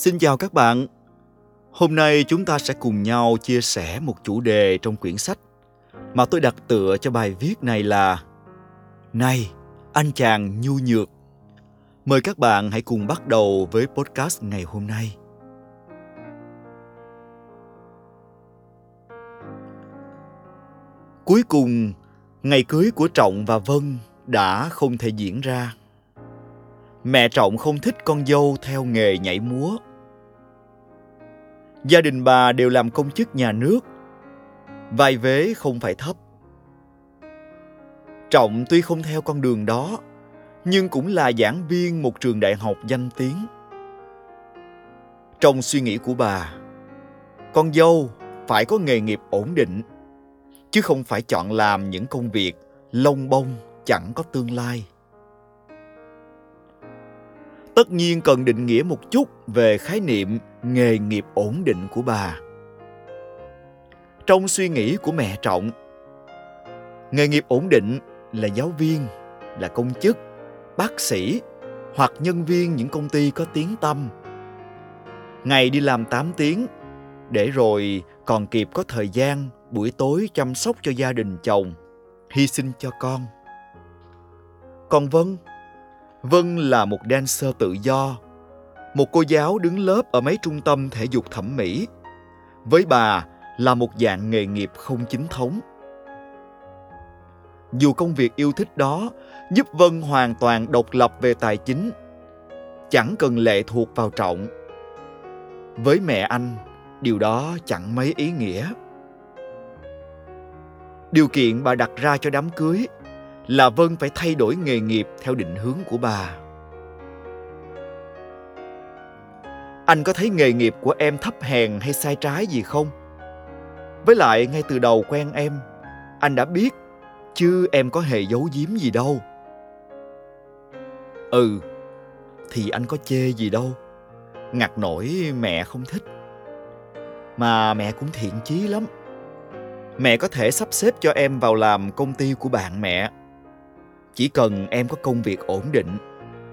Xin chào các bạn. Hôm nay chúng ta sẽ cùng nhau chia sẻ một chủ đề trong quyển sách mà tôi đặt tựa cho bài viết này là Này, anh chàng nhu nhược. Mời các bạn hãy cùng bắt đầu với podcast ngày hôm nay. Cuối cùng, ngày cưới của Trọng và Vân đã không thể diễn ra. Mẹ Trọng không thích con dâu theo nghề nhảy múa. Gia đình bà đều làm công chức nhà nước, vai vế không phải thấp. Trọng tuy không theo con đường đó, nhưng cũng là giảng viên một trường đại học danh tiếng. Trong suy nghĩ của bà, con dâu phải có nghề nghiệp ổn định, chứ không phải chọn làm những công việc lông bông chẳng có tương lai tất nhiên cần định nghĩa một chút về khái niệm nghề nghiệp ổn định của bà. Trong suy nghĩ của mẹ trọng, nghề nghiệp ổn định là giáo viên, là công chức, bác sĩ hoặc nhân viên những công ty có tiếng tâm ngày đi làm 8 tiếng, để rồi còn kịp có thời gian buổi tối chăm sóc cho gia đình chồng, hy sinh cho con. Còn vân vân là một dancer tự do một cô giáo đứng lớp ở mấy trung tâm thể dục thẩm mỹ. Với bà là một dạng nghề nghiệp không chính thống. Dù công việc yêu thích đó giúp vân hoàn toàn độc lập về tài chính, chẳng cần lệ thuộc vào trọng. Với mẹ anh, điều đó chẳng mấy ý nghĩa. Điều kiện bà đặt ra cho đám cưới là Vân phải thay đổi nghề nghiệp theo định hướng của bà. Anh có thấy nghề nghiệp của em thấp hèn hay sai trái gì không? Với lại ngay từ đầu quen em, anh đã biết chứ em có hề giấu giếm gì đâu. Ừ, thì anh có chê gì đâu. Ngặt nổi mẹ không thích. Mà mẹ cũng thiện chí lắm. Mẹ có thể sắp xếp cho em vào làm công ty của bạn mẹ chỉ cần em có công việc ổn định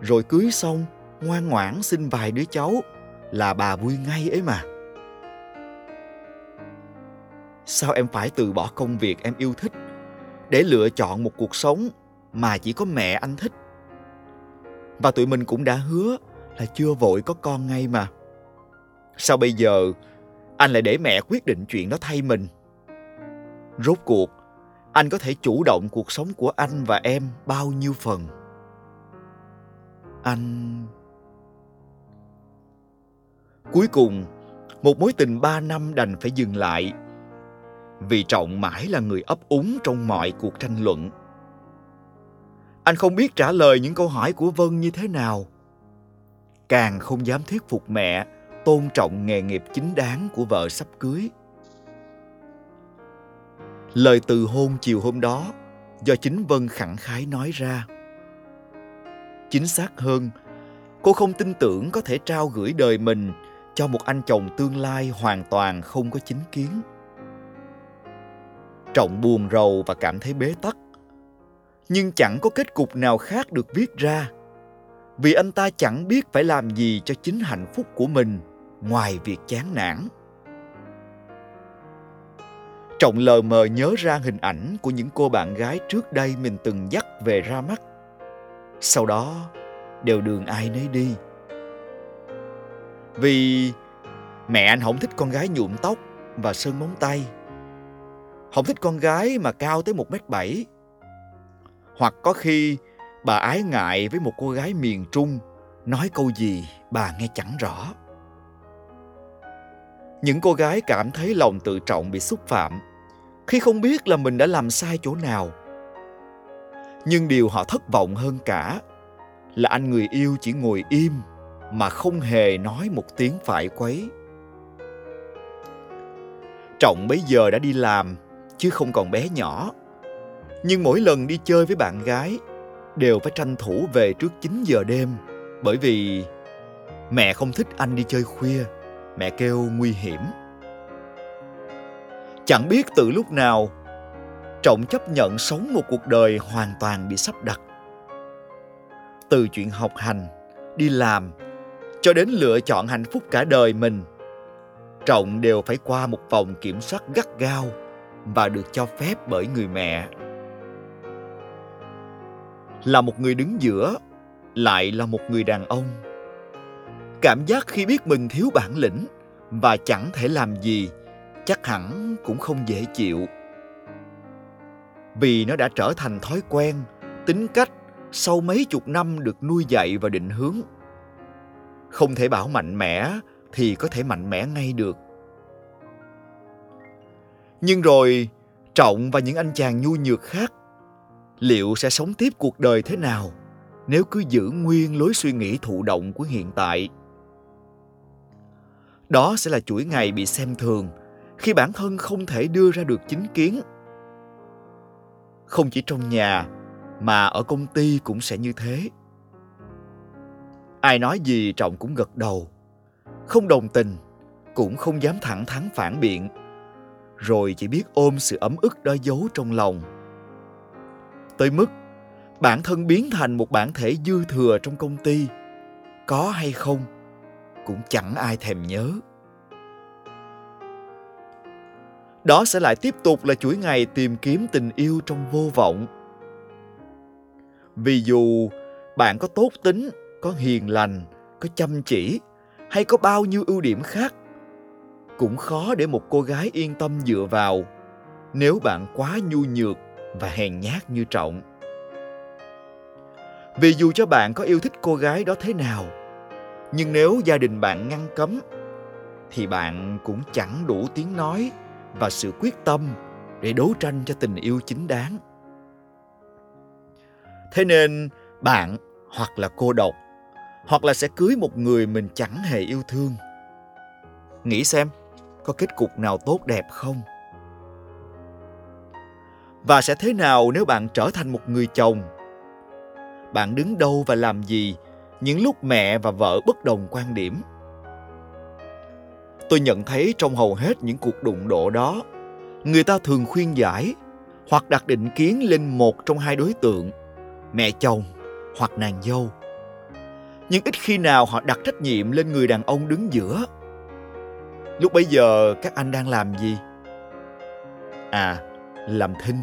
rồi cưới xong ngoan ngoãn sinh vài đứa cháu là bà vui ngay ấy mà. Sao em phải từ bỏ công việc em yêu thích để lựa chọn một cuộc sống mà chỉ có mẹ anh thích? Và tụi mình cũng đã hứa là chưa vội có con ngay mà. Sao bây giờ anh lại để mẹ quyết định chuyện đó thay mình? Rốt cuộc, anh có thể chủ động cuộc sống của anh và em bao nhiêu phần? Anh cuối cùng một mối tình ba năm đành phải dừng lại. Vì trọng mãi là người ấp úng trong mọi cuộc tranh luận. Anh không biết trả lời những câu hỏi của vân như thế nào. Càng không dám thuyết phục mẹ tôn trọng nghề nghiệp chính đáng của vợ sắp cưới. Lời từ hôn chiều hôm đó do chính Vân khẳng khái nói ra. Chính xác hơn, cô không tin tưởng có thể trao gửi đời mình cho một anh chồng tương lai hoàn toàn không có chính kiến. Trọng buồn rầu và cảm thấy bế tắc. Nhưng chẳng có kết cục nào khác được viết ra vì anh ta chẳng biết phải làm gì cho chính hạnh phúc của mình ngoài việc chán nản Trọng lờ mờ nhớ ra hình ảnh của những cô bạn gái trước đây mình từng dắt về ra mắt. Sau đó, đều đường ai nấy đi. Vì mẹ anh không thích con gái nhuộm tóc và sơn móng tay. Không thích con gái mà cao tới một mét bảy. Hoặc có khi bà ái ngại với một cô gái miền Trung nói câu gì bà nghe chẳng rõ. Những cô gái cảm thấy lòng tự trọng bị xúc phạm khi không biết là mình đã làm sai chỗ nào nhưng điều họ thất vọng hơn cả là anh người yêu chỉ ngồi im mà không hề nói một tiếng phải quấy. Trọng bấy giờ đã đi làm chứ không còn bé nhỏ. Nhưng mỗi lần đi chơi với bạn gái đều phải tranh thủ về trước 9 giờ đêm bởi vì mẹ không thích anh đi chơi khuya mẹ kêu nguy hiểm. Chẳng biết từ lúc nào, Trọng chấp nhận sống một cuộc đời hoàn toàn bị sắp đặt. Từ chuyện học hành, đi làm, cho đến lựa chọn hạnh phúc cả đời mình. Trọng đều phải qua một vòng kiểm soát gắt gao và được cho phép bởi người mẹ. Là một người đứng giữa, lại là một người đàn ông. Cảm giác khi biết mình thiếu bản lĩnh và chẳng thể làm gì chắc hẳn cũng không dễ chịu. Vì nó đã trở thành thói quen, tính cách sau mấy chục năm được nuôi dạy và định hướng không thể bảo mạnh mẽ thì có thể mạnh mẽ ngay được. Nhưng rồi, trọng và những anh chàng nhu nhược khác, liệu sẽ sống tiếp cuộc đời thế nào nếu cứ giữ nguyên lối suy nghĩ thụ động của hiện tại? Đó sẽ là chuỗi ngày bị xem thường khi bản thân không thể đưa ra được chính kiến. Không chỉ trong nhà mà ở công ty cũng sẽ như thế ai nói gì trọng cũng gật đầu. Không đồng tình, cũng không dám thẳng thắn phản biện. Rồi chỉ biết ôm sự ấm ức đó giấu trong lòng. Tới mức, bản thân biến thành một bản thể dư thừa trong công ty. Có hay không, cũng chẳng ai thèm nhớ. Đó sẽ lại tiếp tục là chuỗi ngày tìm kiếm tình yêu trong vô vọng. Vì dù bạn có tốt tính có hiền lành, có chăm chỉ, hay có bao nhiêu ưu điểm khác? Cũng khó để một cô gái yên tâm dựa vào nếu bạn quá nhu nhược và hèn nhát như trọng. Vì dù cho bạn có yêu thích cô gái đó thế nào, nhưng nếu gia đình bạn ngăn cấm, thì bạn cũng chẳng đủ tiếng nói và sự quyết tâm để đấu tranh cho tình yêu chính đáng. Thế nên bạn hoặc là cô độc hoặc là sẽ cưới một người mình chẳng hề yêu thương. Nghĩ xem, có kết cục nào tốt đẹp không? Và sẽ thế nào nếu bạn trở thành một người chồng? Bạn đứng đâu và làm gì những lúc mẹ và vợ bất đồng quan điểm? Tôi nhận thấy trong hầu hết những cuộc đụng độ đó, người ta thường khuyên giải hoặc đặt định kiến lên một trong hai đối tượng, mẹ chồng hoặc nàng dâu nhưng ít khi nào họ đặt trách nhiệm lên người đàn ông đứng giữa. Lúc bấy giờ, các anh đang làm gì? À làm thinh.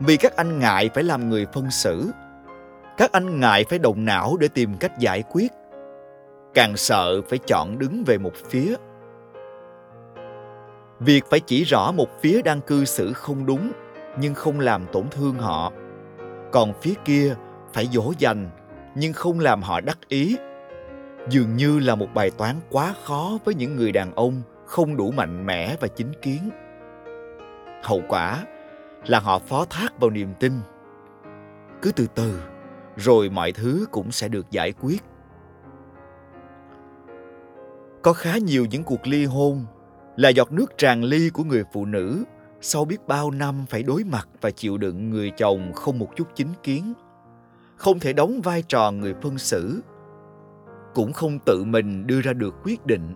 Vì các anh ngại phải làm người phân xử. Các anh ngại phải động não để tìm cách giải quyết. Càng sợ phải chọn đứng về một phía. Việc phải chỉ rõ một phía đang cư xử không đúng, nhưng không làm tổn thương họ. Còn phía kia phải dỗ dành nhưng không làm họ đắc ý. Dường như là một bài toán quá khó với những người đàn ông không đủ mạnh mẽ và chính kiến. Hậu quả là họ phó thác vào niềm tin. Cứ từ từ, rồi mọi thứ cũng sẽ được giải quyết. Có khá nhiều những cuộc ly hôn là giọt nước tràn ly của người phụ nữ sau biết bao năm phải đối mặt và chịu đựng người chồng không một chút chính kiến không thể đóng vai trò người phân xử, cũng không tự mình đưa ra được quyết định.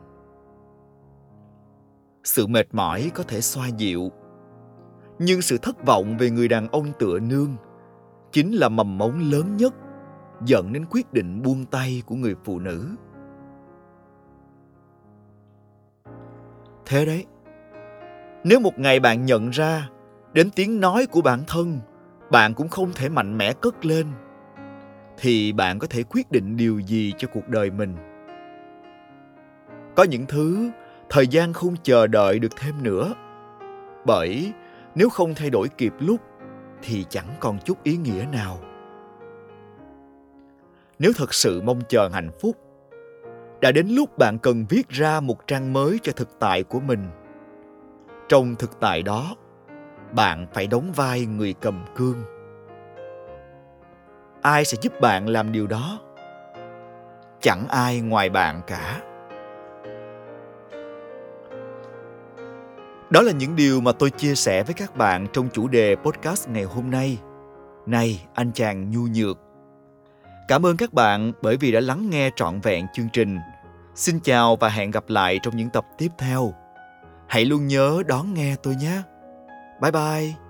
Sự mệt mỏi có thể xoa dịu, nhưng sự thất vọng về người đàn ông tựa nương chính là mầm mống lớn nhất, dẫn đến quyết định buông tay của người phụ nữ. Thế đấy, nếu một ngày bạn nhận ra đến tiếng nói của bản thân, bạn cũng không thể mạnh mẽ cất lên thì bạn có thể quyết định điều gì cho cuộc đời mình. Có những thứ thời gian không chờ đợi được thêm nữa. Bởi nếu không thay đổi kịp lúc, thì chẳng còn chút ý nghĩa nào. Nếu thật sự mong chờ hạnh phúc, đã đến lúc bạn cần viết ra một trang mới cho thực tại của mình. Trong thực tại đó, bạn phải đóng vai người cầm cương ai sẽ giúp bạn làm điều đó? Chẳng ai ngoài bạn cả. Đó là những điều mà tôi chia sẻ với các bạn trong chủ đề podcast ngày hôm nay. Này, anh chàng nhu nhược. Cảm ơn các bạn bởi vì đã lắng nghe trọn vẹn chương trình. Xin chào và hẹn gặp lại trong những tập tiếp theo. Hãy luôn nhớ đón nghe tôi nhé. Bye bye.